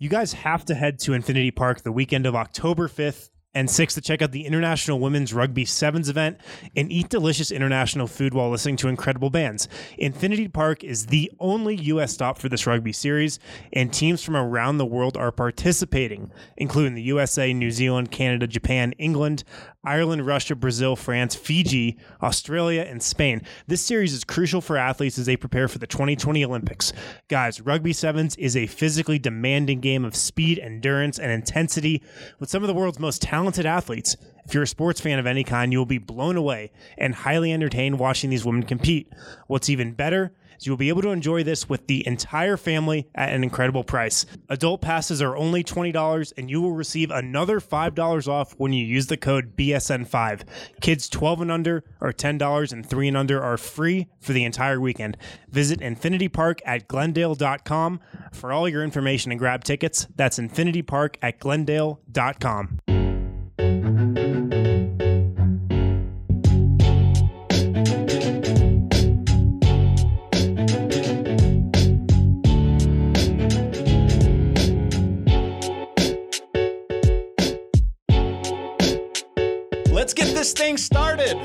You guys have to head to Infinity Park the weekend of October 5th and 6th to check out the International Women's Rugby Sevens event and eat delicious international food while listening to incredible bands. Infinity Park is the only U.S. stop for this rugby series, and teams from around the world are participating, including the USA, New Zealand, Canada, Japan, England, Ireland, Russia, Brazil, France, Fiji, Australia, and Spain. This series is crucial for athletes as they prepare for the 2020 Olympics. Guys, Rugby Sevens is a physically demanding game of speed, endurance, and intensity with some of the world's most talented athletes. If you're a sports fan of any kind, you will be blown away and highly entertained watching these women compete. What's even better is you will be able to enjoy this with the entire family at an incredible price. Adult passes are only $20 and you will receive another $5 off when you use the code BSN5. Kids 12 and under are $10 and 3 and under are free for the entire weekend. Visit Infinity Park at glendale.com for all your information and grab tickets. That's Infinity Park at glendale.com. thing started.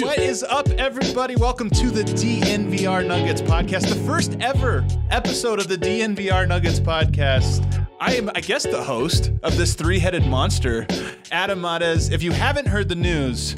What is up, everybody? Welcome to the DNVR Nuggets podcast, the first ever episode of the DNVR Nuggets podcast. I am, I guess, the host of this three headed monster, Adam Mares. If you haven't heard the news,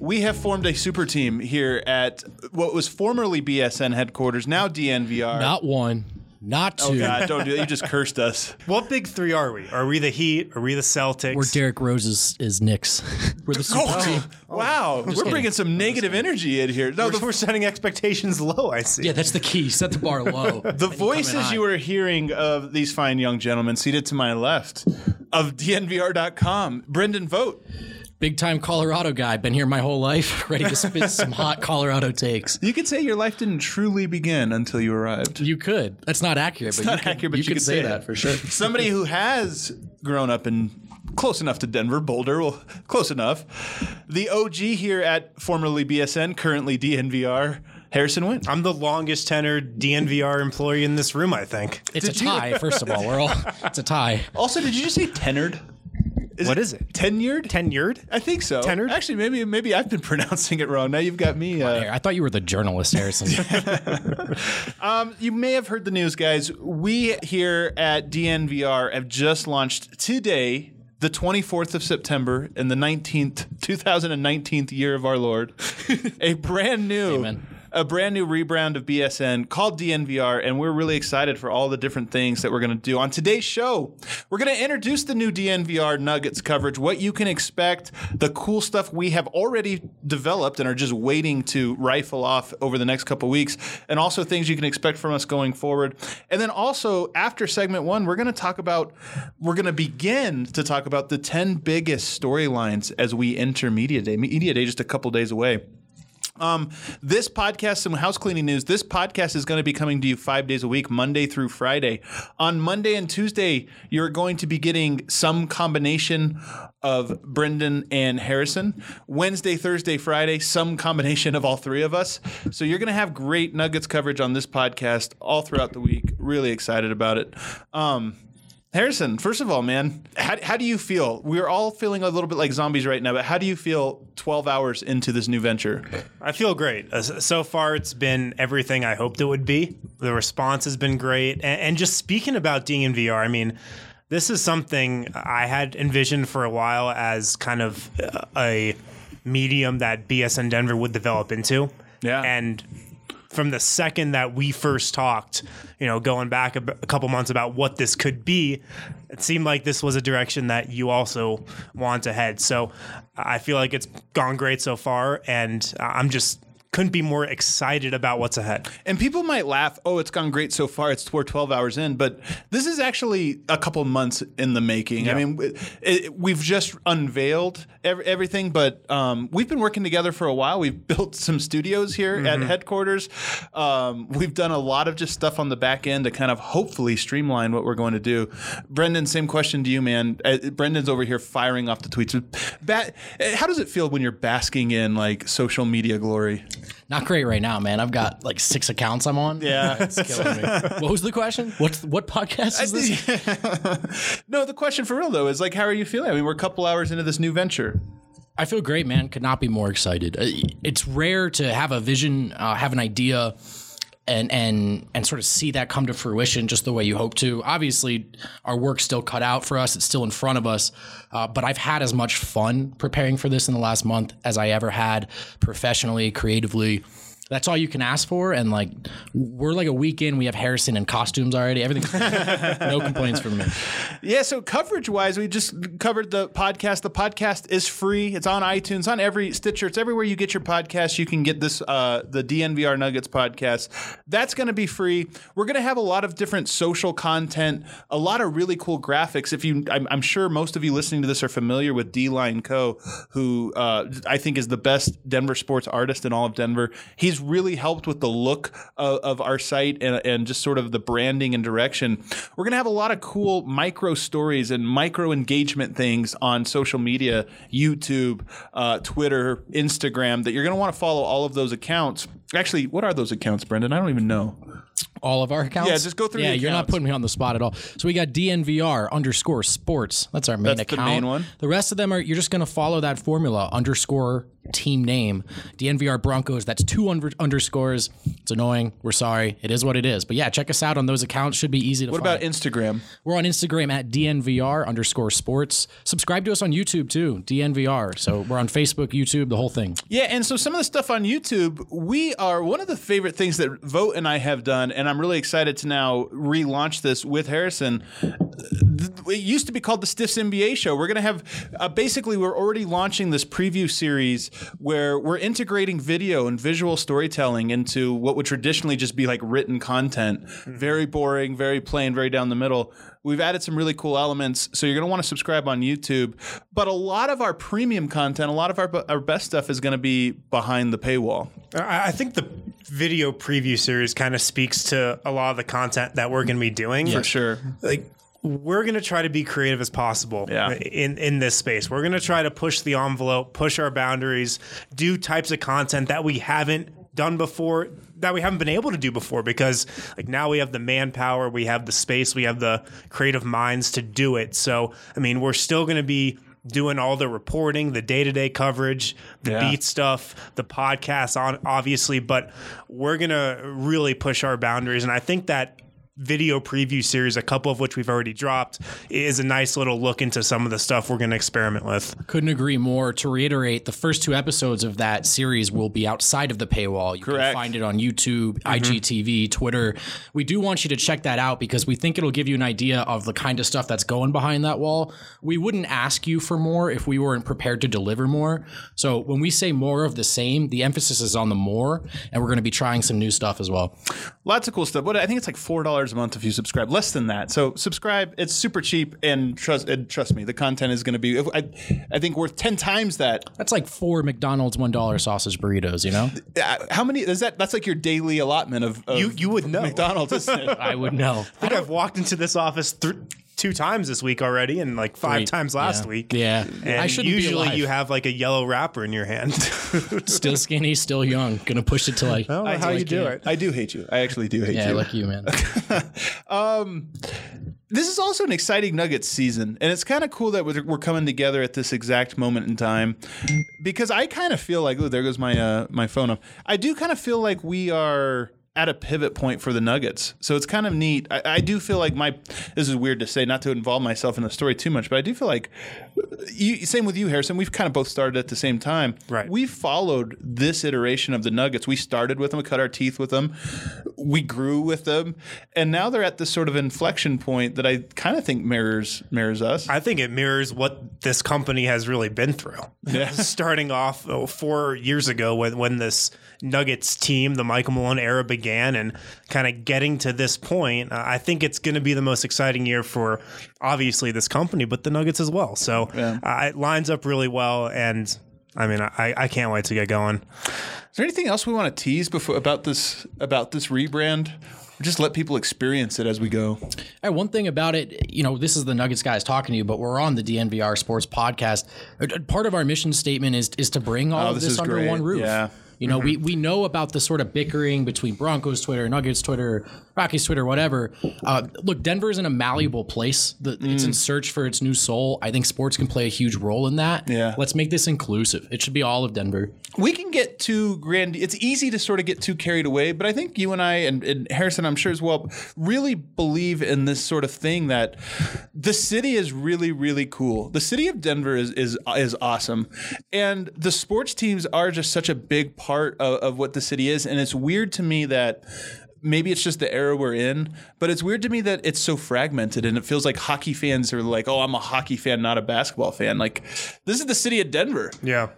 we have formed a super team here at what was formerly BSN headquarters, now DNVR. Not one, not two. oh, God, don't do that. You just cursed us. What big three are we? Are we the Heat? Are we the Celtics? We're Derrick Rose's is, is Knicks. We're the oh, super Oh, team. wow. We're kidding. bringing some negative energy in here. No, We're, the we're setting expectations low, I see. Yeah, that's the key. Set the bar low. The voices you were hearing of these fine young gentlemen seated to my left of DNVR.com, Brendan Vogt. Big time Colorado guy. Been here my whole life. Ready to spit some hot Colorado takes. You could say your life didn't truly begin until you arrived. You could. That's not accurate, but not you could, accurate, but you you could could say say that for sure. Somebody who has grown up in close enough to Denver, Boulder, well, close enough. The OG here at formerly BSN, currently DNVR, Harrison Wind. I'm the longest tenured DNVR employee in this room, I think. It's a Did you- tie, first of all. We're all it's a tie. Also, did you just say tenured? Is What is it? Tenured? Tenured? I think so. Tenured? Actually, maybe maybe I've been pronouncing it wrong. Now you've got me. Uh, I thought you were the journalist, Harrison. Um, you may have heard the news, guys. We here at DNVR have just launched today, the 24th of September, in the 19th, 2019th year of our Lord, a brand new. Amen. A brand new rebrand of BSN called DNVR, and we're really excited for all the different things that we're going to do. On today's show, we're going to introduce the new DNVR Nuggets coverage, what you can expect, the cool stuff we have already developed and are just waiting to rifle off over the next couple weeks, and also things you can expect from us going forward. And then also, after segment one, we're going to talk about, we're going to begin to talk about the 10 biggest storylines as we enter Media Day. Media Day just a couple days away. Um, this podcast, some house cleaning news. This podcast is going to be coming to you five days a week, Monday through Friday. On Monday and Tuesday, you're going to be getting some combination of Brendan and Harrison. Wednesday, Thursday, Friday, some combination of all three of us. So you're going to have great Nuggets coverage on this podcast all throughout the week. Really excited about it. Um, Harrison, first of all, man, how, how do you feel? We're all feeling a little bit like zombies right now, but how do you feel 12 hours into this new venture? I feel great. Uh, So far, it's been everything I hoped it would be. The response has been great. And, and just speaking about DNVR, I mean, this is something I had envisioned for a while as kind of a medium that BSN Denver would develop into. Yeah. And from the second that we first talked, you know, going back a, a couple months about what this could be, it seemed like this was a direction that you also want to head. So I feel like it's gone great so far, and I'm just couldn't be more excited about what's ahead. And people might laugh, oh, it's gone great so far. It's we're 12 hours in, but this is actually a couple months in the making. I mean, it, it, we've just unveiled every, everything, but um, we've been working together for a while. We've built some studios here Mm-hmm. at headquarters. Um, we've done a lot of just stuff on the back end to kind of hopefully streamline what we're going to do. Brendan, same question to you, man. Uh, Brendan's over here firing off the tweets. How does it feel when you're basking in like social media glory? Not great right now, man. I've got like six accounts I'm on. Yeah. It's killing me. what was the question? What's what podcast is this? no, the question for real though is like, how are you feeling? I mean, we're a couple hours into this new venture. I feel great, man. Could not be more excited. Uh, It's rare to have a vision, uh, have an idea, and and and sort of see that come to fruition just the way you hope to. Obviously, our work's still cut out for us. It's still in front of us. Uh, but I've had as much fun preparing for this in the last month as I ever had professionally, creatively. That's all you can ask for. And like, we're like a week in. We have Harrison in costumes already. Everything's no complaints from me. Yeah, so coverage wise, we just covered the podcast. The podcast is free. It's on iTunes, on every Stitcher. It's everywhere you get your podcast. You can get this, uh, the DNVR Nuggets podcast. That's going to be free. We're going to have a lot of different social content, a lot of really cool graphics. If you, I'm, I'm sure most of you listening to this are familiar with D Line Co., who uh, I think is the best Denver sports artist in all of Denver. He's really helped with the look of, of our site and, and just sort of the branding and direction. We're going to have a lot of cool micro stories and micro engagement things on social media, YouTube, uh, Twitter, Instagram, that you're going to want to follow all of those accounts. Actually, what are those accounts, Brendan? I don't even know. All of our accounts. Yeah, just go through Yeah, the you're not putting me on the spot at all. So we got DNVR underscore sports. That's our main That's the account. main one. The rest of them are you're just going to follow that formula underscore team name. DNVR Broncos. That's two under, underscores. It's annoying. We're sorry. It is what it is. But yeah, check us out on those accounts. Should be easy to What find. about Instagram? We're on Instagram at DNVR underscore sports. Subscribe to us on YouTube too, DNVR. So we're on Facebook, YouTube, the whole thing. Yeah, and so some of the stuff on YouTube, we are one of the favorite things that Vogt and I have done, and I'm really excited to now relaunch this with Harrison. It used to be called the Stiffs NBA Show. We're going to have uh, basically, we're already launching this preview series where we're integrating video and visual storytelling into what would traditionally just be like written content. Very boring, very plain, very down the middle. We've added some really cool elements, so you're going to want to subscribe on YouTube. But a lot of our premium content, a lot of our, our best stuff is going to be behind the paywall. I I think the video preview series kind of speaks to a lot of the content that we're going to be doing. For sure. Like we're going to try to be creative as possible Yeah. in in this space. We're going to try to push the envelope, push our boundaries, do types of content that we haven't done before that we haven't been able to do before because like now we have the manpower, we have the space, we have the creative minds to do it. So, I mean, we're still going to be doing all the reporting, the day-to-day coverage, the Yeah. beat stuff, the podcast on obviously, but we're going to really push our boundaries and I think that video preview series, a couple of which we've already dropped, is a nice little look into some of the stuff we're going to experiment with. Couldn't agree more. To reiterate, the first two episodes of that series will be outside of the paywall. You Correct. can find it on YouTube, mm-hmm. IGTV, Twitter. We do want you to check that out because we think it'll give you an idea of the kind of stuff that's going behind that wall. We wouldn't ask you for more if we weren't prepared to deliver more. So when we say more of the same, the emphasis is on the more, and we're going to be trying some new stuff as well. Lots of cool stuff. What I think it's like four dollars a month if you subscribe. Less than that. So subscribe. It's super cheap, and trust and trust me, the content is going to be. I, I think worth ten times that. That's like four McDonald's one dollar sausage burritos. You know, How many is that? That's like your daily allotment of, of You you would know. McDonald's. Isn't it? I would know. I think I've walked into this office th- two times this week already, and like five Three. times last Yeah. week. Yeah, And I shouldn't be usually alive. you have like a yellow wrapper in your hand. still skinny, still young. Gonna push it till I. I don't know till how I you do it. I do hate you. I actually do hate Yeah, you. Yeah, like you, man. this is also an exciting Nuggets season, and it's kind of cool that we're, we're coming together at this exact moment in time, because I kind of feel like, oh, there goes my uh, my phone up. I do kind of feel like we are at a pivot point for the Nuggets. So it's kind of neat. I, I, do feel like my this is weird to say, not to involve myself in the story too much, but I do feel like you, same with you, Harrison. We've kind of both started at the same time. Right. We followed this iteration of the Nuggets. We started with them, we cut our teeth with them, we grew with them, and now they're at this sort of inflection point that I kind of think mirrors mirrors us. I think it mirrors what this company has really been through. Yeah. Starting off oh, four years ago when when this Nuggets team, the Michael Malone era began, and kind of getting to this point, uh, I think it's going to be the most exciting year for obviously this company, but the Nuggets as well. So Yeah. uh, it lines up really well, and I mean, I, I can't wait to get going. Is there anything else we want to tease before about this about this rebrand? Or just let people experience it as we go. Hey, one thing about it, you know, this is the Nuggets guys talking to you, but we're on the DNVR Sports Podcast. Uh, Part of our mission statement is is to bring all Oh, of this this, under great. one roof. Yeah. You know, we, we know about the sort of bickering between Broncos Twitter, Nuggets Twitter, Rockies Twitter, whatever. Uh, look, Denver's in a malleable place. The, It's Mm. in search for its new soul. I think sports can play a huge role in that. Yeah. Let's make this inclusive. It should be all of Denver. we can get too grand. It's easy to sort of get too carried away, but I think you and I and, and Harrison, I'm sure as well, really believe in this sort of thing that the city is really, really cool. The city of Denver is is is awesome, and the sports teams are just such a big part of, of what the city is. And it's weird to me that maybe it's just the era we're in, but it's weird to me that it's so fragmented and it feels like hockey fans are like, oh, I'm a hockey fan, not a basketball fan. Like, this is the city of Denver. Yeah.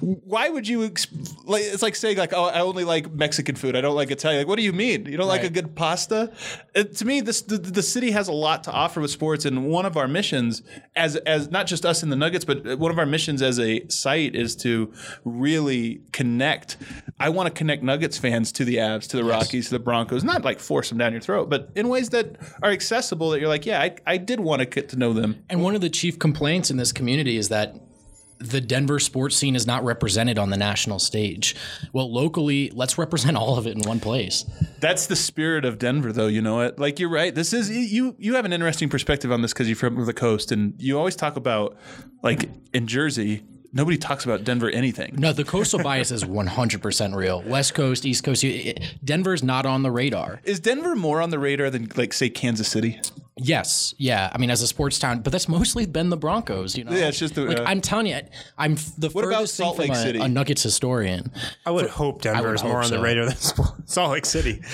Why would you? Exp- like, it's like saying like, oh, I only like Mexican food. I don't like Italian. Like, what do you mean? You don't like a good pasta? It, to me, this the, the city has a lot to offer with sports, and one of our missions, as as not just us in the Nuggets, but one of our missions as a site is to really connect. I want to connect Nuggets fans to the Avs, to the Rockies, to the Broncos. Not like force them down your throat, but in ways that are accessible. That you're like, yeah, I, I did want to get to know them. And one of the chief complaints in this community is that the Denver sports scene is not represented on the national stage. Well, locally, let's represent all of it in one place. That's the spirit of Denver, though. You know what? Like you're right. This is you. You have an interesting perspective on this because you're from the coast, and you always talk about like in Jersey. Nobody talks about Denver anything. No, the coastal bias is 100% real. West Coast, East Coast, Denver's not on the radar. Is Denver more on the radar than like say Kansas City? Yes, yeah. I mean, as a sports town, but that's mostly been the Broncos. You know, Yeah, it's just the- like uh, I'm telling you, I'm the What about furthest thing Salt from Lake a, City? a Nuggets historian. I would hope Denver would is more hope on the radar than Salt Lake City.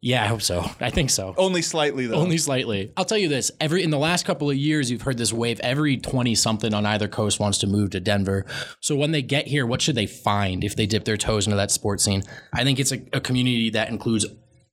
Yeah, I hope so. I think so. Only slightly though. Only slightly. I'll tell you this: every in the last couple of years, you've heard this wave. Every twenty something on either coast wants to move to Denver. So when they get here, what should they find if they dip their toes into that sports scene? I think it's a, a community that includes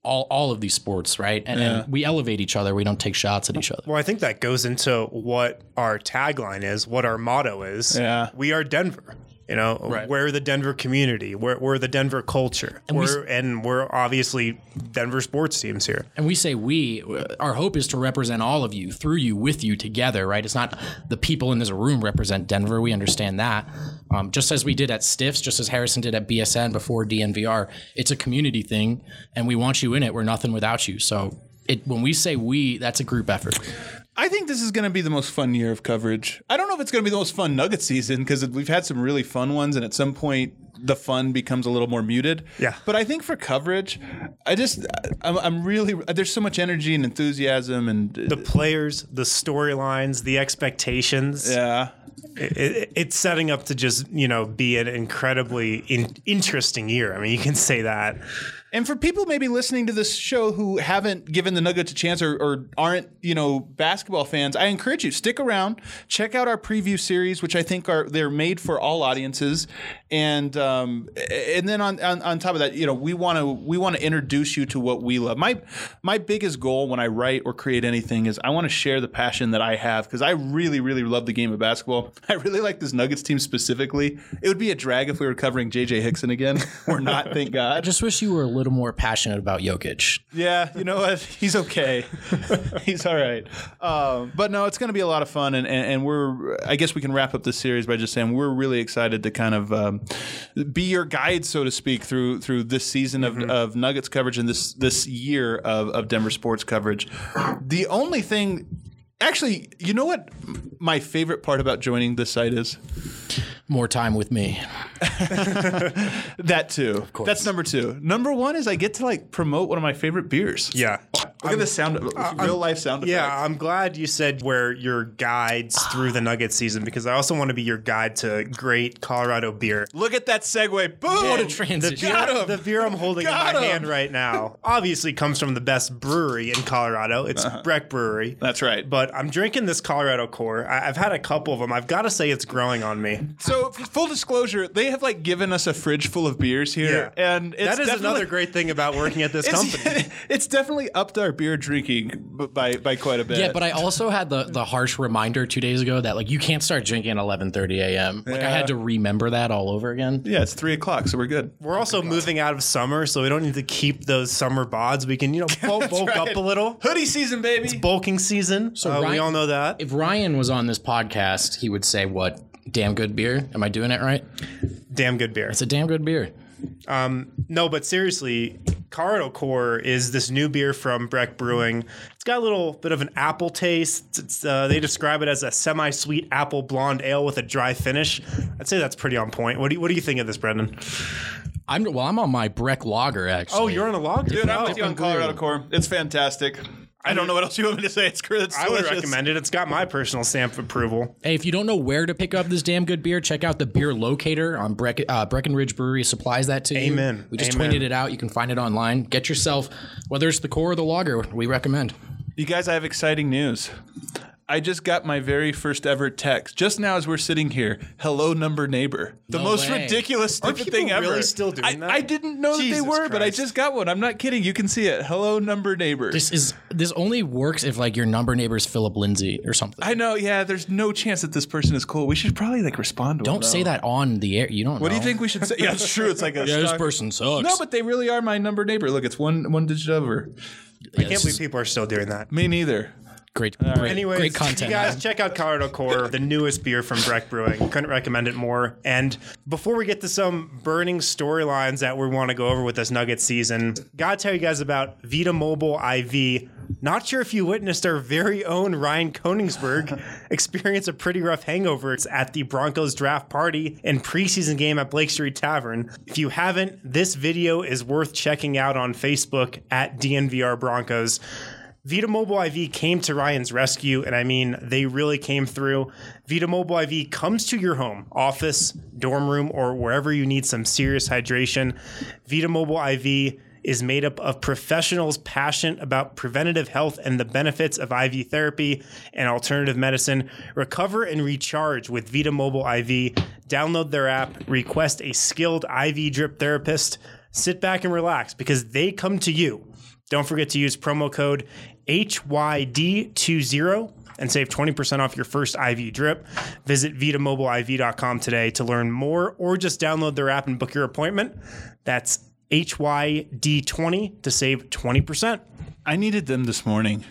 all all of these sports, right? And, and we elevate each other. We don't take shots at each other. Well, I think that goes into what our tagline is, what our motto is. Yeah. We are Denver. You know, Right. we're the Denver community. We're, we're the Denver culture. And, we we're, and we're obviously Denver sports teams here. And we say we, our hope is to represent all of you through you, with you, together, right? It's not the people in this room represent Denver. We understand that. Um, just as we did at Stiffs, just as Harrison did at BSN before DNVR, it's a community thing, and we want you in it. We're nothing without you. So it, when we say we, that's a group effort. I think this is going to be the most fun year of coverage. I don't know if it's going to be the most fun Nugget season because we've had some really fun ones, and at some point the fun becomes a little more muted. Yeah. But I think for coverage, I just I'm, I'm really there's so much energy and enthusiasm and uh, The players, the storylines, the expectations. yeah. It, it, it's setting up to just, you know, be an incredibly in, interesting year. I mean, you can say that. And for people maybe listening to this show who haven't given the Nuggets a chance or, or aren't, you know, basketball fans, I encourage you stick around, check out our preview series, which I think are they're made for all audiences, and um, and then on, on on top of that, you know, we want to we want to introduce you to what we love. My my biggest goal when I write or create anything is I want to share the passion that I have because I really really love the game of basketball. I really like this Nuggets team specifically. It would be a drag if we were covering JJ Hickson again. We're not, thank God. I just wish you were a little more passionate about Jokic. Yeah, you know what? He's okay. He's all right. Um, but no, it's going to be a lot of fun, and, and and we're. I guess we can wrap up this series by just saying we're really excited to kind of um, be your guide, so to speak, through through this season of, of Nuggets coverage and this this year of, of Denver sports coverage. The only thing. Actually, you know what? my favorite part about joining this site is? More time with me. That too. Of course. That's number two. Number one is I get to like promote one of my favorite beers. Yeah. Look at the sound, uh, real life sound effects. Yeah, I'm glad you said where your guides through the Nugget season because I also want to be your guide to great Colorado beer. Look at that segue. Boom. What a The transition. Got beer, him. the beer I'm holding Got in my him. hand right now obviously comes from the best brewery in Colorado. It's uh-huh. Breck Brewery. That's right. But I'm drinking this Colorado Core. I- I've had a couple of them. I've got to say it's growing on me. So, full disclosure, they have like given us a fridge full of beers here, and it's that is another great thing about working at this company. It's, it's definitely upped our beer drinking by by quite a bit. Yeah, but I also had the the harsh reminder two days ago that like you can't start drinking at 11:30 a.m. Like I had to remember that all over again. yeah, it's three o'clock, so we're good. We're also moving out of summer, so we don't need to keep those summer bods. We can, you know, bulk, bulk right. up a little. Hoodie season, baby. It's bulking season. So we Ryan- all know that. If Ryan was on this podcast, he would say what? Damn good beer. Am I doing it right? Damn good beer. It's a damn good beer. No, but seriously, Colorado Core is this new beer from Breck Brewing. It's got a little bit of an apple taste. It's, uh, they describe it as a semi-sweet apple blonde ale with a dry finish. I'd say that's pretty on point. What do you, what do you think of this, Brendan? I'm well. I'm on my Breck Lager actually. Oh, you're on a log, Dude, I'm with you on Colorado Core. It's fantastic. I don't know what else you want me to say. It's great. It's I would recommend it. It's got my personal stamp of approval. Hey, if you don't know where to pick up this damn good beer, check out the beer locator on Breck, uh, Breckenridge Brewery supplies that to you. Amen. We just Amen. tweeted it out. You can find it online. Get yourself, whether it's the core or the lager, we recommend. You guys, I have exciting news. I just got my very first ever text just now as we're sitting here. Hello, number neighbor. The No most way. ridiculous stupid thing ever. really still doing I, that? I didn't know that they were, but I just got one. I'm not kidding. You can see it. Hello, number neighbor. This is this only works if like your number neighbor is Phillip Lindsay or something. I know. Yeah, there's no chance that this person is cool. We should probably like respond to. don't them, say though. that on the air. You don't. What do you think we should say? Yeah, it's true. It's like a Yeah, this person sucks. No, but they really are my number neighbor. Look, it's one one digit over. I can't believe people are still doing that. Me neither. Great, great, Anyways, great content. you guys check out Colorado Core, the newest beer from Breck Brewing. Couldn't recommend it more. And before we get to some burning storylines that we want to go over with this Nugget season, gotta tell you guys about Vita Mobile IV. Not sure if you witnessed our very own Ryan Koenigsberg experience a pretty rough hangover at the Broncos draft party and preseason game at Blake Street Tavern. If you haven't, this video is worth checking out on Facebook at DNVR Broncos. Vita Mobile IV came to Ryan's rescue, and I mean, they really came through. Vita Mobile IV comes to your home, office, dorm room, or wherever you need some serious hydration. Vita Mobile IV is made up of professionals passionate about preventative health and the benefits of IV therapy and alternative medicine. Recover and recharge with Vita Mobile IV. Download their app, request a skilled IV drip therapist. Sit back and relax because they come to you. Don't forget to use promo code HYD20 and save 20% off your first IV drip. Visit VitaMobileIV.com today to learn more or just download their app and book your appointment. That's HYD20 to save 20%. I needed them this morning.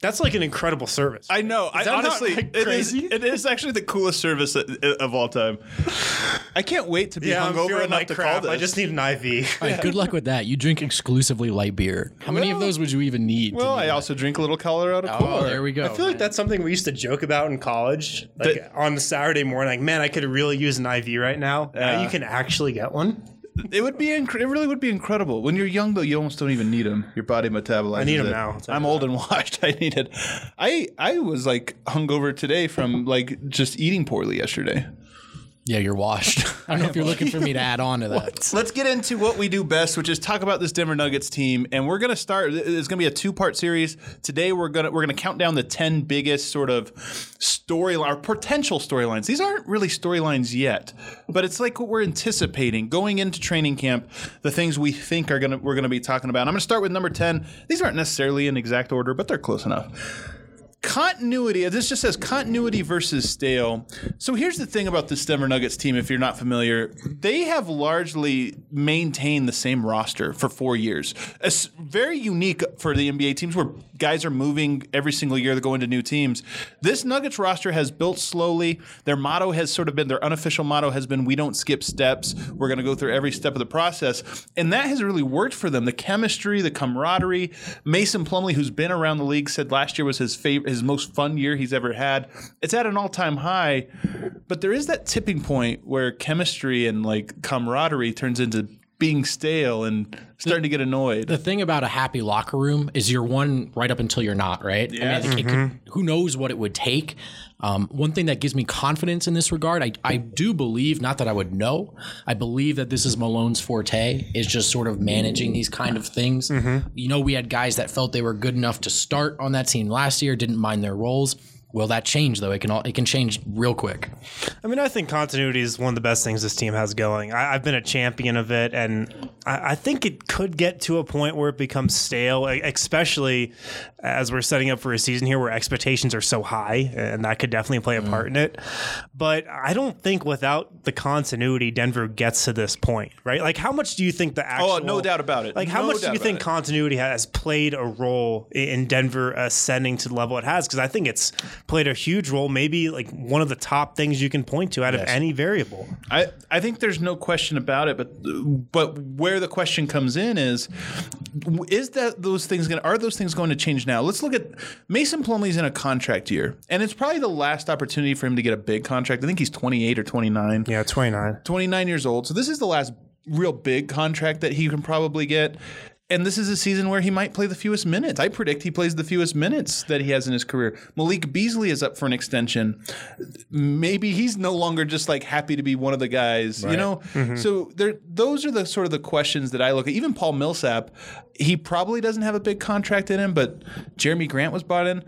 That's like an incredible service. I know. I honestly, like, it is. crazy? It is actually the coolest service of all time. I can't wait to be yeah, hungover enough like to crap. call this. I just need an IV. All right, good luck with that. You drink exclusively light beer. How many of those would you even need? well, do I that? also drink a little Colorado Oh, Core. there we go. I feel like that's something we used to joke about in college. Like That- on the Saturday morning, like, man, I could really use an IV right now. Now you can actually get one. It would be. Inc- it really would be incredible. When you're young, though, you almost don't even need them. Your body metabolizes. I need 'em it. now. I'm old and washed. I need it. I I was like hungover today from like just eating poorly yesterday. Yeah, you're washed. I don't know if you're looking for me to add on to that. Let's get into what we do best, which is talk about this Denver Nuggets team. And we're gonna start. It's gonna be a two part series. Today we're gonna we're gonna count down the ten biggest sort of storyline or potential storylines. These aren't really storylines yet, but it's like what we're anticipating going into training camp. The things we think are gonna we're gonna be talking about. I'm gonna start with number ten. These aren't necessarily in exact order, but they're close enough continuity this just says continuity versus stale. So here's the thing about the denver nuggets team if you're not familiar. They have largely maintained the same roster for four years. It's very unique for the nba teams where guys are moving every single year they're going to new teams. This nuggets roster has built slowly. Their motto has sort of been their unofficial motto has been we don't skip steps. We're going to go through every step of the process. And that has really worked for them. The chemistry the camaraderie. Mason plumlee who's been around the league said last year was his favorite his most fun year he's ever had. It's at an all time high, but there is that tipping point where chemistry and like camaraderie turns into being stale and starting to get annoyed. The thing about a happy locker room is you're one right up until you're not, right? I mean, I think it could, mm-hmm. who knows what it would take. Um, one thing that gives me confidence in this regard, I, I do believe, not that I would know, I believe that this is Malone's forte, is just sort of managing these kind of things. You know, we had guys that felt they were good enough to start on that team last year, didn't mind their roles. Will that change though? It can all, it can change real quick. I mean, I think continuity is one of the best things this team has going. I, I've been a champion of it, and I, I think it could get to a point where it becomes stale, especially as we're setting up for a season here where expectations are so high, and that could definitely play a mm-hmm. part in it. But I don't think without the continuity, Denver gets to this point, right? Like, how much do you think the actual? Oh, no doubt about it. Like, how No much do you think it. continuity has played a role in Denver ascending to the level it has? Because I think it's played a huge role, maybe like one of the top things you can point to out of any variable. I, I think there's no question about it, but but where the question comes in is is that those things going are those things going to change now? Let's look at Mason Plumlee's in a contract year, and it's probably the last opportunity for him to get a big contract. I think he's 28 or 29. Yeah, 29. 29 years old. So this is the last real big contract that he can probably get. And this is a season where he might play the fewest minutes. I predict he plays the fewest minutes that he has in his career. Malik Beasley is up for an extension. Maybe he's no longer just like happy to be one of the guys, you know? Mm-hmm. So there those are the sort of the questions that I look at. Even Paul Millsap, he probably doesn't have a big contract in him, but Jerami Grant was brought in.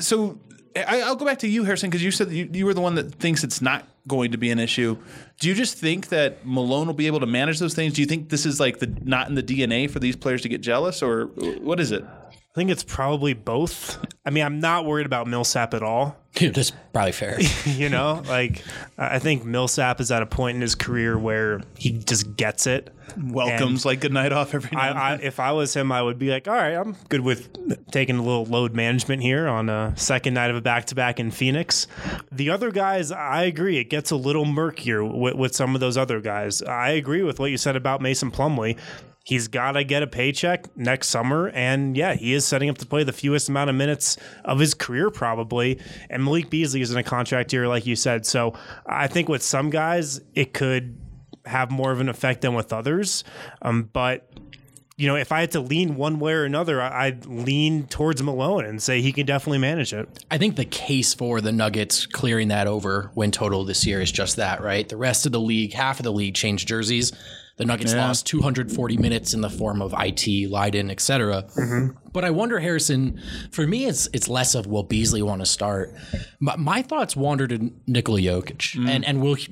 So I, I'll go back to you, Harrison, because you said you, you were the one that thinks it's not going to be an issue. Do you just think that Malone will be able to manage those things? Do you think this is like the not in the DNA for these players to get jealous, or uh, what is it? I think it's probably both. I mean, I'm not worried about Millsap at all. That's probably fair. You know, like I think Millsap is at a point in his career where he just gets it. Welcomes like good night off every I, night. I, if I was him, I would be like, all right, I'm good with taking a little load management here on a second night of a back to back in Phoenix. The other guys, I agree, it gets a little murkier with, with some of those other guys. I agree with what you said about Mason Plumlee. He's got to get a paycheck next summer. And yeah, he is setting up to play the fewest amount of minutes of his career, probably. And Malik Beasley is in a contract year, like you said. So I think with some guys, it could have more of an effect than with others. Um, but you know, if I had to lean one way or another, I'd lean towards Malone and say he can definitely manage it. I think the case for the Nuggets clearing that over win total this year is just that, right? The rest of the league, half of the league changed jerseys. The Nuggets lost 240 minutes in the form of IT, Leiden, etc. But I wonder, Harrison. For me, it's it's less of will Beasley want to start. My, my thoughts wander to Nikola Jokic, and and will he,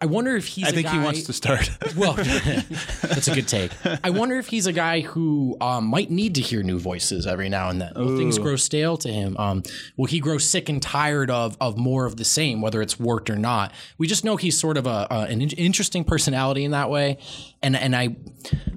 I wonder if he's. I think he wants to start. Well, that's a good take. I wonder if he's a guy who um, might need to hear new voices every now and then. Will things grow stale to him? Um, will he grow sick and tired of of more of the same, whether it's worked or not? We just know he's sort of a, a an in- interesting personality in that way, and and I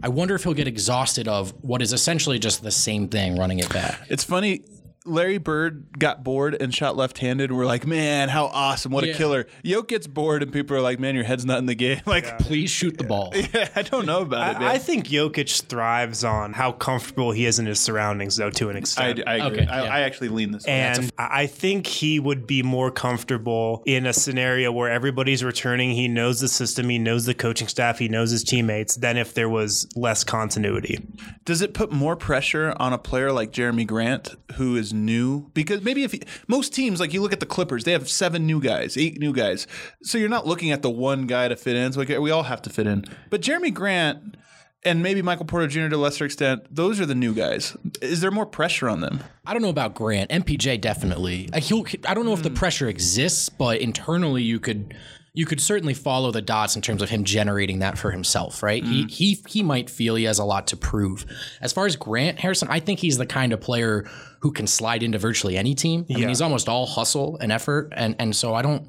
I wonder if he'll get exhausted of what is essentially just the same thing, running it back. it's funny. Larry Bird got bored and shot left-handed. We're like, man, how awesome! What a killer. Yoke gets bored, and people are like, man, your head's not in the game. Like, Please shoot the ball. yeah, I don't know about it, man. I, I think Jokic thrives on how comfortable he is in his surroundings, though, to an extent. I agree. Okay, I, yeah. I actually lean this way. and I I think he would be more comfortable in a scenario where everybody's returning. He knows the system, he knows the coaching staff, he knows his teammates, than if there was less continuity. Does it put more pressure on a player like Jerami Grant who is new? Because maybe if most teams, like you look at the Clippers, they have seven new guys, eight new guys. So you're not looking at the one guy to fit in. So we all have to fit in. But Jerami Grant and maybe Michael Porter Jr. to a lesser extent, those are the new guys. Is there more pressure on them? I don't know about Grant. MPJ definitely. Uh, I don't know if the pressure exists, but internally you could you could certainly follow the dots in terms of him generating that for himself, right? He mm-hmm. he he might feel he has a lot to prove. As far as Grant Harrison, I think he's the kind of player who can slide into virtually any team. I mean, he's almost all hustle and effort, and and so I don't.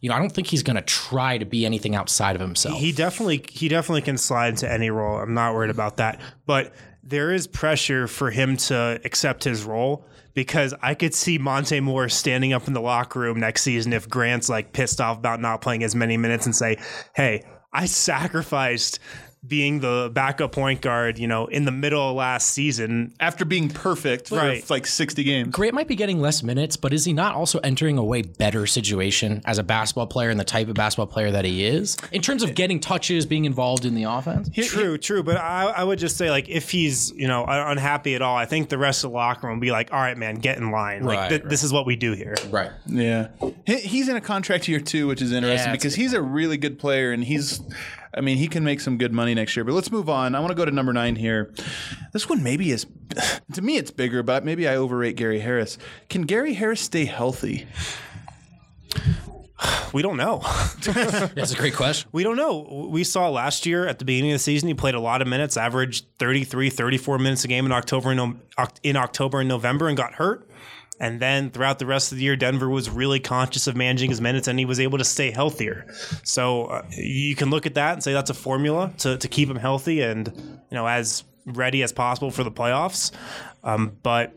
You know, I don't think he's going to try to be anything outside of himself. He definitely he definitely can slide into any role. I'm not worried about that. But there is pressure for him to accept his role because I could see Monte Moore standing up in the locker room next season if Grant's like pissed off about not playing as many minutes and say, "Hey, I sacrificed being the backup point guard, you know, in the middle of last season. After being perfect Right. for like 60 games. Grant might be getting less minutes, but is he not also entering a way better situation as a basketball player and the type of basketball player that he is in terms of getting touches, being involved in the offense? True, true. But I, I would just say, like, if he's, you know, unhappy at all, I think the rest of the locker room will be like, all right, man, get in line. Like, Right, th- right. this is what we do here. Right. Yeah. He- He's in a contract year too, which is interesting Yeah, because a he's a really good player and he's, I mean, he can make some good money next year. But let's move on. I want to go to number nine here. This one maybe is, to me, it's bigger, but maybe I overrate Gary Harris. Can Gary Harris stay healthy? We don't know. That's a great question. we don't know. We saw last year at the beginning of the season, he played a lot of minutes, averaged 33, 34 minutes a game in October and in October and November and got hurt. And then throughout the rest of the year, Denver was really conscious of managing his minutes and he was able to stay healthier. So uh, you can look at that and say that's a formula to, to keep him healthy and, you know, as ready as possible for the playoffs. Um, but,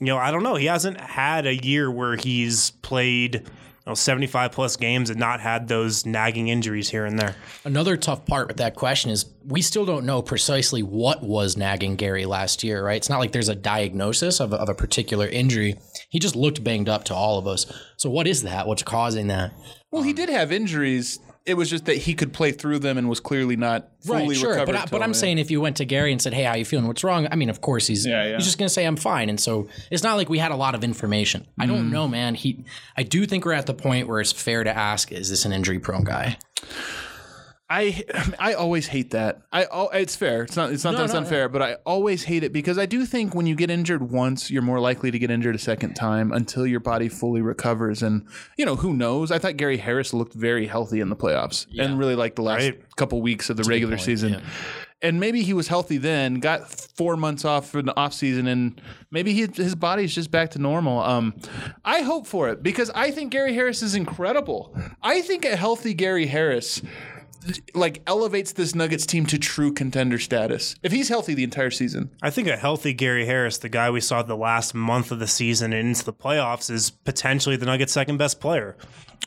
you know, I don't know. He hasn't had a year where he's played know, 75 plus games and not had those nagging injuries here and there. Another tough part with that question is we still don't know precisely what was nagging Gary last year, right? It's not like there's a diagnosis of a, of a particular injury. He just looked banged up to all of us. So what is that? What's causing that? Well, he um, did have injuries. It was just that he could play through them and was clearly not fully right, sure. recovered. But, I, but I'm then. saying if you went to Gary and said, "Hey, how you feeling? What's wrong?" I mean, of course he's Yeah, yeah. he's just gonna say I'm fine. And so it's not like we had a lot of information. I Mm. don't know, man. He, I do think we're at the point where it's fair to ask: Is this an injury prone guy? I I always hate that. I al- it's fair. It's not it's not that it's no, unfair, but I always hate it because I do think when you get injured once, you're more likely to get injured a second time until your body fully recovers. And you know who knows? I thought Gary Harris looked very healthy in the playoffs and really like the last Right. couple weeks of the regular season. And maybe he was healthy then, got four months off for the off season, and maybe he, his body's just back to normal. Um, I hope for it because I think Gary Harris is incredible. I think a healthy Gary Harris like elevates this Nuggets team to true contender status. If he's healthy the entire season. I think a healthy Gary Harris, the guy we saw the last month of the season and into the playoffs, is potentially the Nuggets' second best player.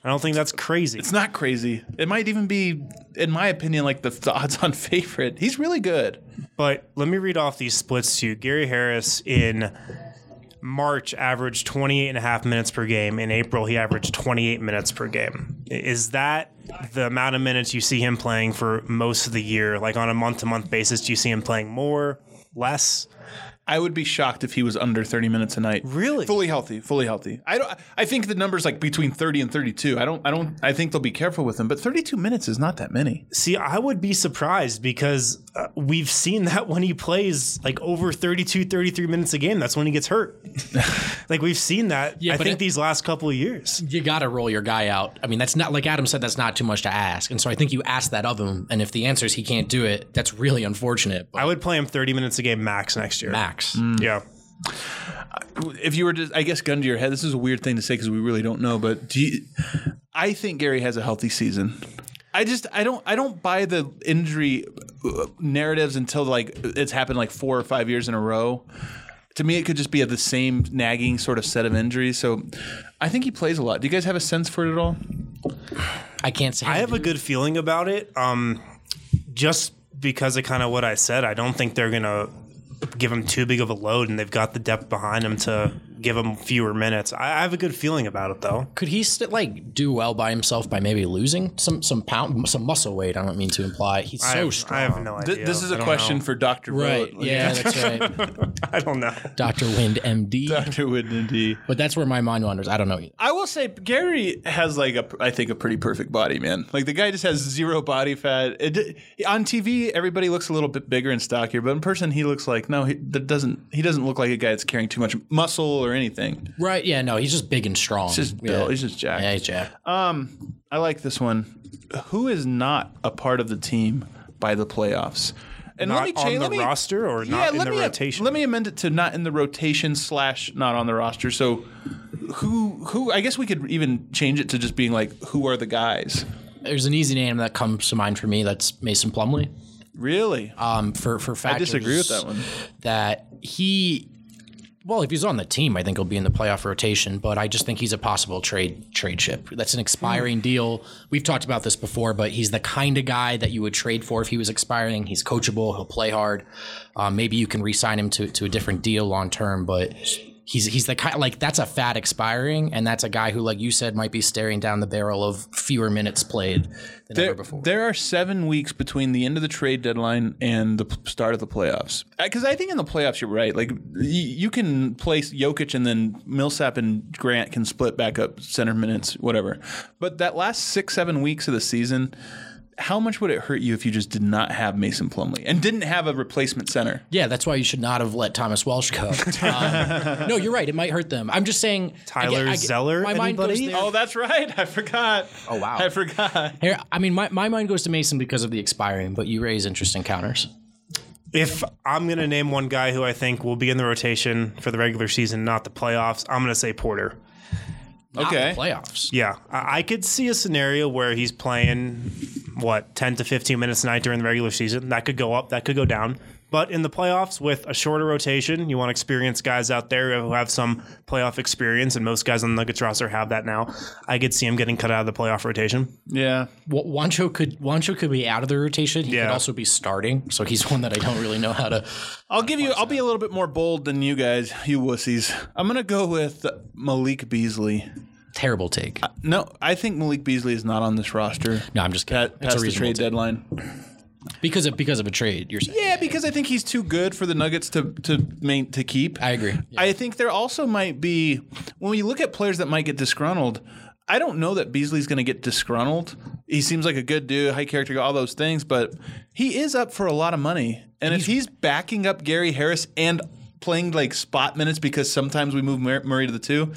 I don't think that's crazy. It's not crazy. It might even be, in my opinion, like the, the odds on favorite. He's really good. But let me read off these splits to you. Gary Harris in March averaged 28 and a half minutes per game. In April, he averaged 28 minutes per game. Is that the amount of minutes you see him playing for most of the year? Like on a month to month basis, do you see him playing more, less? I would be shocked if he was under 30 minutes a night. Really? Fully healthy, fully healthy. I don't I think the number's like between 30 and 32. I don't I don't I think they'll be careful with him, but 32 minutes is not that many. See, I would be surprised because uh, we've seen that when he plays like over 32, 33 minutes a game, that's when he gets hurt. like we've seen that, Yeah, I but think, it- these last couple of years. You got to roll your guy out. I mean, that's not like Adam said. That's not too much to ask. And so I think you ask that of him. And if the answer is he can't do it, that's really unfortunate. But I would play him 30 minutes a game max next year. max. Yeah. if you were to, I guess, gun to your head, this is a weird thing to say because we really don't know, but do you, I think Gary has a healthy season. I just, I don't, I don't buy the injury uh, narratives until like it's happened like four or five years in a row. To me, it could just be the same nagging sort of set of injuries. So, I think he plays a lot. Do you guys have a sense for it at all? I can't say. I have a good feeling about it. Um, just because of kind of what I said, I don't think they're gonna give him too big of a load, and they've got the depth behind him to give him fewer minutes. I, I have a good feeling about it, though. Could he st- like do well by himself by maybe losing some some pound some muscle weight? I don't mean to imply he's I so have, strong. I have no idea. Th- this is a question know. for Doctor Right. Vogt. Yeah, that's right. I don't know. Dr. Wind, MD. Doctor Wind, MD. But that's where my mind wanders. I don't know. I will say Gary has like a I think a pretty perfect body, man. Like the guy just has zero body fat. It, on TV, everybody looks a little bit bigger and stockier, but in person, he looks like no, he that doesn't. He doesn't look like a guy that's carrying too much muscle or anything. Right? Yeah. No, he's just big and strong. He's just yeah. built. He's just Jack. yeah, he's jacked. I like this one. Who is not a part of the team by the playoffs? And Not let me on change, the let me, roster or yeah, not in let the me, rotation? Let me amend it to not in the rotation slash not on the roster. So, who who? I guess we could even change it to just being like, who are the guys? There's an easy name that comes to mind for me. That's Mason Plumlee. Really? Um, for for fact, I disagree with that one. that he Well, if he's on the team, I think he'll be in the playoff rotation. But I just think he's a possible trade trade ship. That's an expiring deal. We've talked about this before, but he's the kind of guy that you would trade for if he was expiring. He's coachable. He'll play hard. Um, maybe you can re-sign him to to a different deal long term, but. He's, he's the kind like that's a fat expiring, and that's a guy who, like you said, might be staring down the barrel of fewer minutes played than There, ever before. there are seven weeks between the end of the trade deadline and the start of the playoffs. Because I think in the playoffs, you're right. Like y- you can place Jokic and then Millsap and Grant can split back up center minutes, whatever. But that last six, seven weeks of the season, how much would it hurt you if you just did not have Mason Plumlee and didn't have a replacement center? Yeah, that's why you should not have let Thomas Welsh go. Um, no, you're right. It might hurt them. I'm just saying. I Tyler get- I get- Zeller, My mind goes anybody? there. Oh, that's right. I forgot. Oh, wow. I forgot. Here, I mean, my, my mind goes to Mason because of the expiring, but you raise interesting counters. If I'm going to name one guy who I think will be in the rotation for the regular season, not the playoffs, I'm going to say Porter. Not the Okay. playoffs. Yeah, I I could see a scenario where he's playing what 10 to 15 minutes a night during the regular season. That could go up, that could go down. But in the playoffs, with a shorter rotation, you want experienced guys out there who have some playoff experience, and most guys on the Nuggets roster have that now. I could see him getting cut out of the playoff rotation. Yeah. Wa- Juancho could Juancho could be out of the rotation. He Yeah. could also be starting. So he's one that I don't really know how to. I'll give you. I'll be a little bit more bold than you guys, you wussies. I'm gonna go with Malik Beasley. Terrible take. Uh, no, I think Malik Beasley is not on this roster. No, I'm just kidding. Pat, past the trade take. deadline. because of because of a trade. You're saying. Yeah, because I think he's too good for the Nuggets to to main to keep. I agree. Yeah. I think there also might be when we look at players that might get disgruntled. I don't know that Beasley's going to get disgruntled. He seems like a good dude, high character, all those things, but he is up for a lot of money. And if he's backing up Gary Harris and playing like spot minutes because sometimes we move Murray to the two,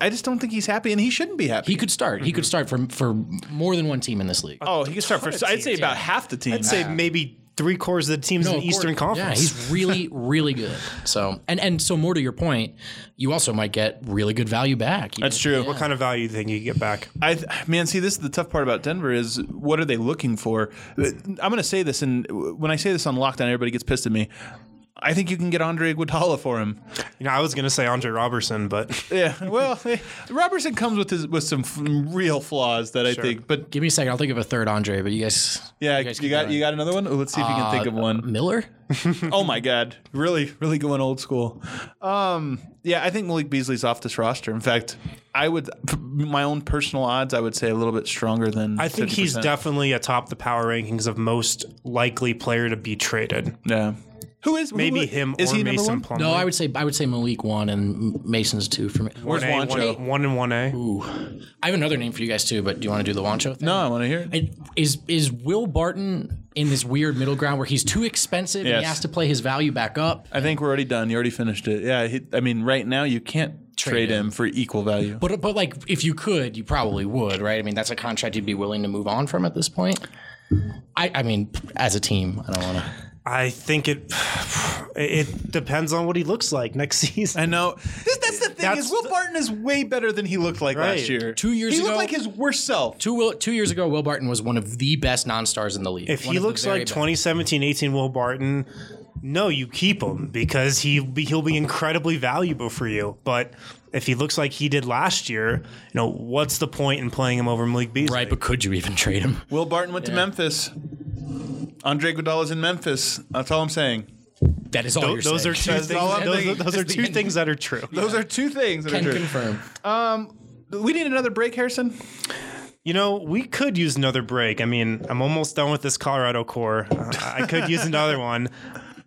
I just don't think he's happy, and he shouldn't be happy. He could start. He could mm-hmm. start for for more than one team in this league. oh, he could start for. I'd say about half the team. I'd say maybe three quarters of the teams in the of Eastern. Conference. Yeah, he's really, really good. So, and and so more to your point, you also might get really good value back. That's true. what kind of value do you think you get back? I man, see, this is the tough part about Denver is what are they looking for? I'm going to say this, and when I say this on lockdown, everybody gets pissed at me. I think you can get Andre Iguodala for him. You know, I was going to say Andre Robertson, but Yeah, well, Robertson comes with his with some f- real flaws that I think. But Give me a second. I'll think of a third Andre, but you guys. yeah, you, guys keep got going. you got another one. Let's see if you can think of one. Miller. oh my God, really, really going old school. Um, yeah, I think Malik Beasley's off this roster. In fact, I would my own personal odds. I would say a little bit stronger than. I think he's 50%. definitely atop the power rankings of most likely player to be traded. Yeah. Who is Maybe who- him Is or he Mason one? Plumlee. No, I would say I would say Malik one and Mason's two for me. Where's One A, Juancho? One, one and one A. Ooh, I have another name for you guys too, but do you want to do the Juancho thing? No, I want to hear it. And Is is Will Barton in this weird middle ground where he's too expensive and he has to play his value back up? I think we're already done. You already finished it. Yeah. He, I mean, right now you can't trade, him. him for equal value. But but like if you could, you probably would, right? I mean, that's a contract you'd be willing to move on from at this point. I I mean, as a team, I don't want to. I think it it depends on what he looks like next season. I know. This, that's the thing That's is Will the- Barton is way better than he looked like Right. last year. Two years he ago- he looked like his worst self. Two Will, two years ago, Will Barton was one of the best non-stars in the league. If One he looks like best. 2017 18 Will Barton, no, you keep him because he be, he'll be incredibly valuable for you. But if he looks like he did last year, you know what's the point in playing him over Malik Beasley? right? But could you even trade him? Will Barton went to Memphis. Andre Iguodala's in Memphis. That's all I'm saying. That is all Tho- you're those saying. are two That's things. all I'm Those, thinking. are- those are two things that are true. Those are two things that Can are true. confirm. We need another break, Harrison. You know, we could use another break. I mean, I'm almost done with this Colorado core. Uh, I could use another one.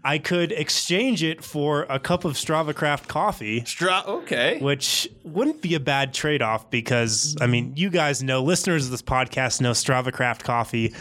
I could exchange it for a cup of Strava Craft coffee. Stra- okay. which wouldn't be a bad trade off because, I mean, you guys know, listeners of this podcast know Strava Craft coffee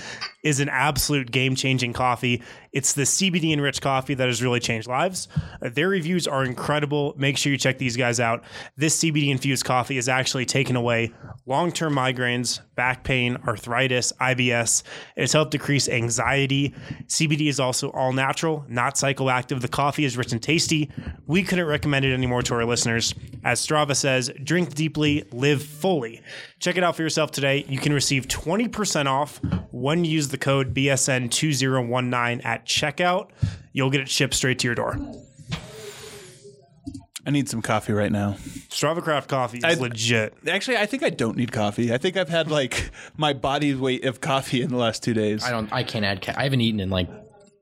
is an absolute game changing coffee. It's the CBD enriched coffee that has really changed lives. Uh, their reviews are incredible. Make sure you check these guys out. This CBD infused coffee has actually taken away long term migraines, back pain, arthritis, IBS. It's helped decrease anxiety. CBD is also all natural, not psychoactive. The coffee is rich and tasty. We couldn't recommend it anymore to our listeners. As Strava says, drink deeply, live fully. Check it out for yourself today. You can receive 20% off when you use the code BSN2019 at checkout. You'll get it shipped straight to your door. I need some coffee right now. Strava Craft coffee is I- legit. Actually, I think I don't need coffee. I think I've had like my body weight of coffee in the last two days. I don't. I can't add. Ca- I haven't eaten in like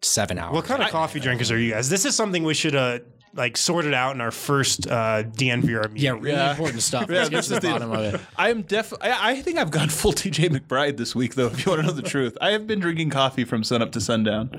seven hours. What kind of coffee drinkers are you guys? This is something we should uh like sorted out in our first uh, DNVR meeting. yeah, really Yeah. important stuff. Yeah, Let's get this to the is the- bottom of it. I am definitely. I think I've gone full TJ McBride this week, though. If you want to know the truth, I have been drinking coffee from sunup to sundown,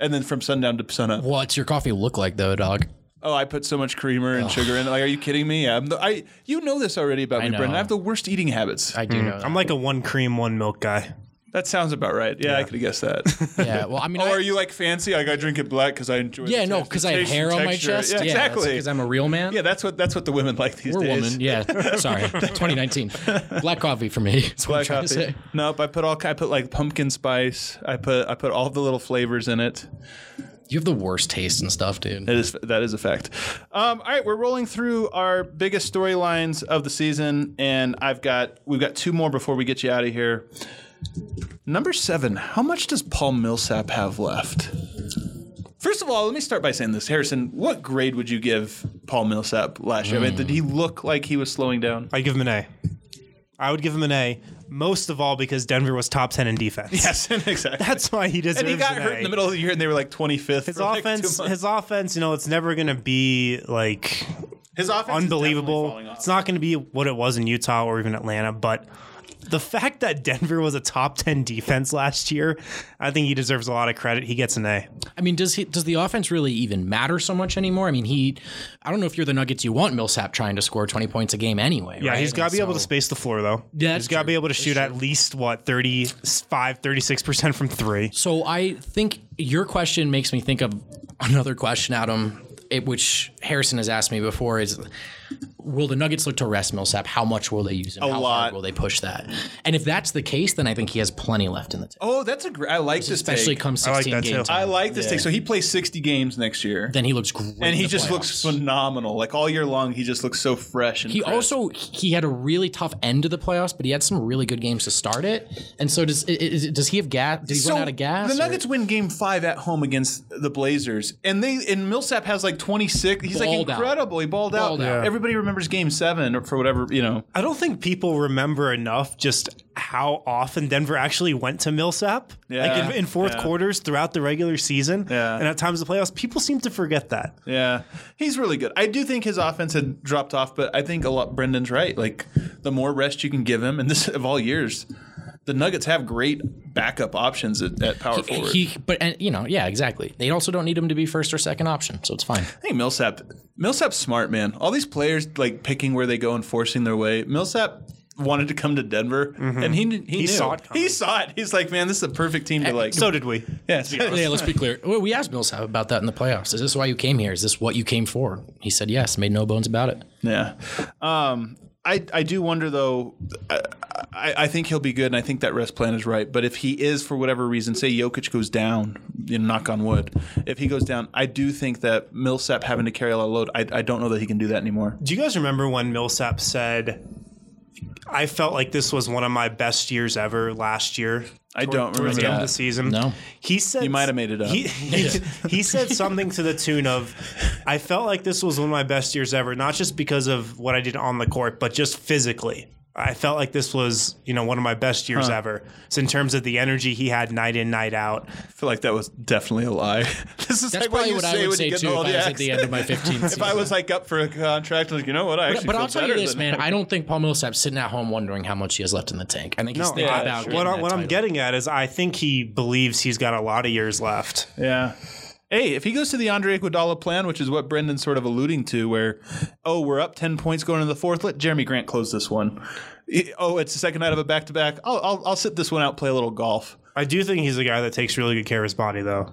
and then from sundown to sunup. What's your coffee look like though, dog? Oh, I put so much creamer and sugar in it. Like, are you kidding me? I'm the, I. You know this already about me, know. Brendan. I have the worst eating habits. I do know. That. I'm like a one cream, one milk guy. That sounds about right. Yeah, I could have guessed that. yeah. Well, I mean, or I, are you like fancy? Like I drink it black because I enjoy. yeah, no, because I have hair on my chest. Yeah, exactly. Because I'm a real man. yeah, that's what that's what the women like these We're days. woman. Yeah. Sorry. 2019. Black coffee for me. That's what I'm Black coffee. Nope, I put all I put like pumpkin spice. I put I put all the little flavors in it. You have the worst taste and stuff, dude. That is that is a fact. Um, all right, we're rolling through our biggest storylines of the season, and I've got we've got two more before we get you out of here. Number seven. How much does Paul Millsap have left? First of all, let me start by saying this, Harrison. What grade would you give Paul Millsap last year? I mean, did he look like he was slowing down? I give him an A. I would give him an A, most of all because Denver was top ten in defense. Yes, exactly. that's why he deserves. That. And he got an hurt A. in the middle of the year, and they were like twenty fifth. His offense, his offense, you know, it's never going to be like his offense, unbelievable. It's not going to be what it was in Utah or even Atlanta, but the fact that Denver was a top 10 defense last year, I think he deserves a lot of credit. He gets an A. I mean, does he does the offense really even matter so much anymore? I mean, he I don't know if you're the Nuggets you want Millsap trying to score 20 points a game anyway. Yeah, right? he's got to be able to space the floor though. Yeah, he's got to be able to shoot at least what 35 36% from 3. So I think your question makes me think of another question, Adam, it, which Harrison has asked me before is will the Nuggets look to rest Millsap? How much will they use him? A How lot. hard will they push that? And if that's the case, then I think he has plenty left in the tank. Oh, that's a great. I like this Especially take. come I like 16 that game too. time. I like this take. So he plays 60 games next year. then he looks great. and in he the just playoffs. looks phenomenal. Like all year long, he just looks so fresh and He crisp. also he had a really tough end to the playoffs, but he had some really good games to start it. And so does is, does he have gas? Did he So run out of gas? The or- Nuggets win Game Five at home against the Blazers, and they and Millsap has like 26. He's like Balled out. incredible. He balled, Balled out. out. Everybody remembers Game Seven or for whatever you know. I don't think people remember enough just how often Denver actually went to Millsap. Yeah, like in, in fourth yeah. quarters throughout the regular season. Yeah. And at times the playoffs, people seem to forget that. Yeah, he's really good. I do think his offense had dropped off, but I think a lot. Brendan's right. Like the more rest you can give him, and this of all years, the Nuggets have great backup options at, at power forward. he, but and you know, yeah, exactly. They also don't need him to be first or second option, so it's fine. I think Millsap, Millsap's smart, man. All these players like picking where they go and forcing their way. Millsap wanted to come to Denver, and he he, knew. saw it coming. He saw it. He's like, man, this is a perfect team to like. So did we. yeah, it's- Yeah, let's be clear. Well, we asked Millsap about that in the playoffs. Is this why you came here? Is this what you came for? He said yes. Made no bones about it. yeah. Um, I I do wonder though. I, I think he'll be good, and I think that rest plan is right. But if he is for whatever reason, say Jokic goes down, you know, knock on wood, if he goes down, I do think that Millsap having to carry a lot of load. I I don't know that he can do that anymore. Do you guys remember when Millsap said, I felt like this was one of my best years ever last year? I toward- don't towards remember the end that. of the season. No. He said You might have made it up. He, he, he said something to the tune of, "I felt like this was one of my best years ever, not just because of what I did on the court, but just physically." I felt like this was, you know, one of my best years ever. So in terms of the energy he had night in, night out. I feel like that was definitely a lie. this is That's like probably you what I would say too if I the was at the end of my 15th If I was like up for a contract, like you know what, I actually. But I'll tell you this, man. that. I don't think Paul Millsap's sitting at home wondering how much he has left in the tank. I think he's No, thinking I- about sure. what, I, that what I'm getting at is I think he believes he's got a lot of years left. Yeah. Hey, if he goes to the Andre Iguodala plan, which is what Brendan's sort of alluding to, where oh we're up ten points going into the fourth, let Jerami Grant close this one. Oh, it's the second night of a back to back. I'll I'll sit this one out, play a little golf. I do think he's a guy that takes really good care of his body, though.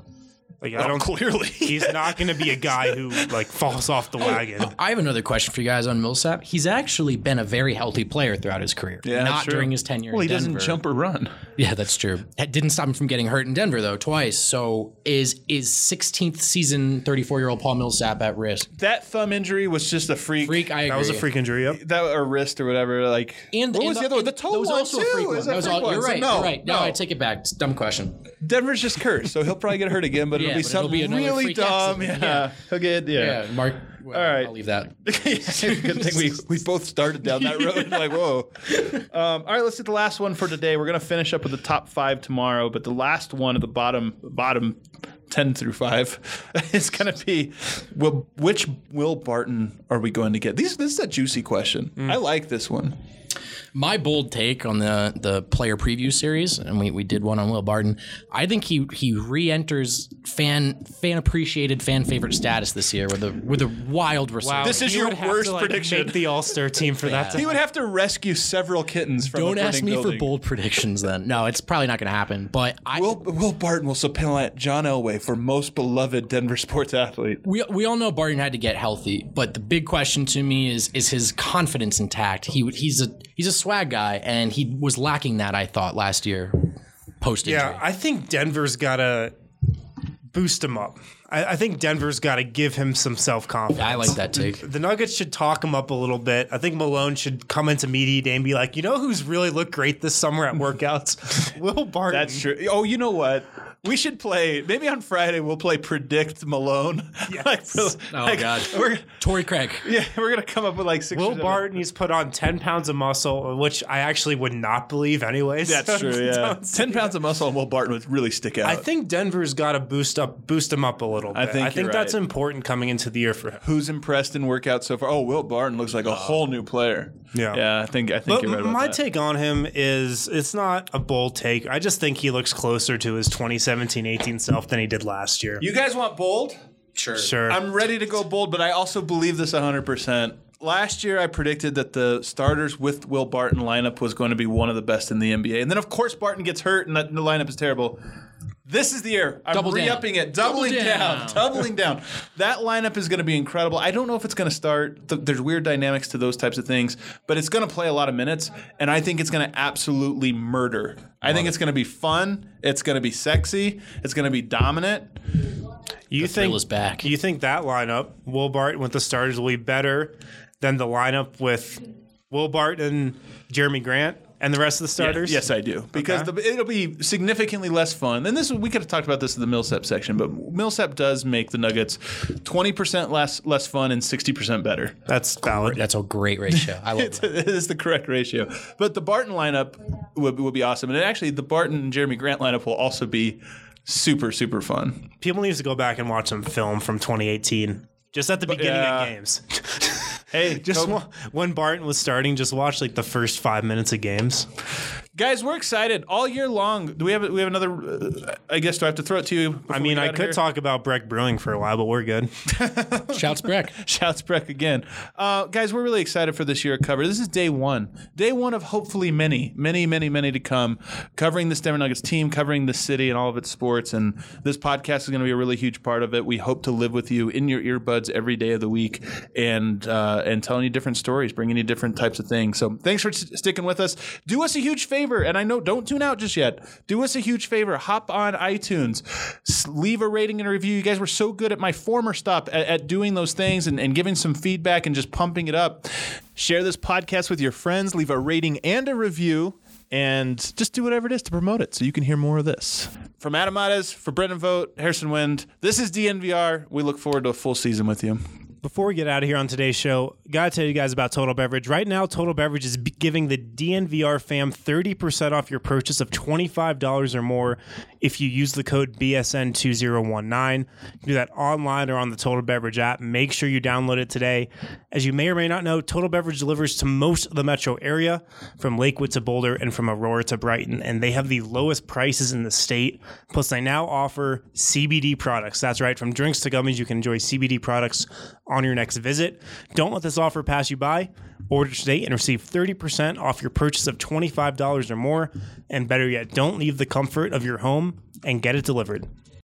Like I Oh, don't. clearly. He's not going to be a guy who like falls off the oh, oh, wagon. I have another question for you guys on Millsap. He's actually been a very healthy player throughout his career. Yeah, that's not true. during his tenure. Well, he in doesn't jump or run. Yeah, that's true. That didn't stop him from getting hurt in Denver though, twice. So is is 16th season 34 year old Paul Millsap at risk? That thumb injury was just a freak. Freak, I agree. That was a freak injury. Yep. That or wrist or whatever. Like And, what and was the other one? The and toe was also too. a freak It one. was a That was freak all, one. you're So right. no, you're right. No, no. I take it back. It's a dumb question. Denver's just cursed, so he'll probably get hurt again. But Yeah, it'll be but it'll something be another really freak dumb. accident. Yeah, he'll get yeah. Yeah, Mark All right. I'll leave that. Good thing we, we both started down that road. like, whoa. Um, all right, let's do the last one for today. We're gonna finish up with the top five tomorrow, but the last one at the bottom bottom ten through five is gonna be will, which Will Barton are we going to get? These this is a juicy question. I like this one. My bold take on the the player preview series, and we, we did one on Will Barton. I think he he re-enters fan fan appreciated fan favorite status this year with a with a wild resurgence. This is He your worst to, like, prediction. Make the All Star team for that. He To would have to rescue several kittens from Don't a ask me building. for bold predictions. Then no, it's probably not going to happen. But I Will, Will Barton will supplant John Elway for most beloved Denver sports athlete. we, we all know Barton had to get healthy, but the big question to me is is his confidence intact? He he's a he's a swag guy, and he was lacking that. I thought last year, post injury. Yeah, I think Denver's got to boost him up. I, I think Denver's got to give him some self confidence. I like that take. The Nuggets should talk him up a little bit. I think Malone should come into media day and be like, you know who's really looked great this summer at workouts? Will Barton. That's true. Oh, you know what? We should play. Maybe on Friday we'll play predict Malone. like, Oh like, God, We're, Torrey Craig. yeah, we're gonna come up with like six. Will seven- Barton, he's put on 10 pounds of muscle, which I actually would not believe anyways. That's true. Yeah, ten pounds of muscle on Will Barton would really stick out. I think Denver's got to boost up, boost him up a little bit. I think I think that's right. important coming into the year for him. Who's impressed in workouts so far? Oh, Will Barton looks like a uh, whole new player. Yeah. yeah. I think I think But you're right about my that. take on him is it's not a bold take. I just think he looks closer to his 2017-18 self than he did last year. You guys want bold? Sure. sure. I'm ready to go bold, but I also believe this 100%. Last year, I predicted that the starters with Will Barton lineup was going to be one of the best in the NBA. And then, of course, Barton gets hurt and that, the lineup is terrible. This is the year. I'm Double re-upping it, doubling Double down. down. doubling down. That lineup is going to be incredible. I don't know if it's going to start. Th- there's weird dynamics to those types of things, but it's going to play a lot of minutes, and I think it's going to absolutely murder. I think it's going to be fun. It's going to be sexy. It's going to be dominant. you thrill think is back. You think that lineup, Will Barton with the starters, will be better than the lineup with Will Barton, Jerami Grant, and the rest of the starters? Yes, I do. Because Okay. the, it'll be significantly less fun. And this we could have talked about this in the Millsap section, but Millsap does make the Nuggets twenty percent less less fun and sixty percent better. That's valid. That's a great ratio. I love that. it is the correct ratio. But the Barton lineup would, would be awesome. And actually, the Barton and Jerami Grant lineup will also be super super fun. People need to go back and watch some film from 2018. Just at the beginning yeah. of uh, games. Hey, Just when Barton was starting, just watch like the first five minutes of games. Guys, we're excited all year long. Do we have we have another? Uh, I guess do I have to throw it to you? I mean, I could here? talk about Breck Brewing for a while, but we're good. Shouts Breck. Shouts Breck again. Uh, guys, we're really excited for this year of cover. This is day one. Day one of hopefully many, many, many, many to come. Covering this Denver Nuggets team, covering the city and all of its sports. And this podcast is going to be a really huge part of it. We hope to live with you in your earbuds every day of the week and uh, and telling you different stories, bringing you different types of things. So thanks for s- sticking with us. Do us a huge favor. And I know, don't tune out just yet. Do us a huge favor. Hop on iTunes, leave a rating and a review. You guys were so good at my former stop at, at doing those things and, and giving some feedback and just pumping it up. Share this podcast with your friends, leave a rating and a review, and just do whatever it is to promote it so you can hear more of this. From Adam Mares, for Brendan Vogt, Harrison Wind, this is DNVR. We look forward to a full season with you. Before we get out of here on today's show, gotta tell you guys about Total Beverage. Right now, Total Beverage is giving the DNVR fam 30% off your purchase of $25 or more if you use the code BSN2019. You can do that online or on the Total Beverage app. Make sure you download it today. As you may or may not know, Total Beverage delivers to most of the metro area, from Lakewood to Boulder and from Aurora to Brighton, and they have the lowest prices in the state. Plus, they now offer CBD products. That's right, from drinks to gummies, you can enjoy CBD products on your next visit. Don't let this offer pass you by. Order today and receive 30% off your purchase of $25 or more. And better yet, don't leave the comfort of your home and get it delivered.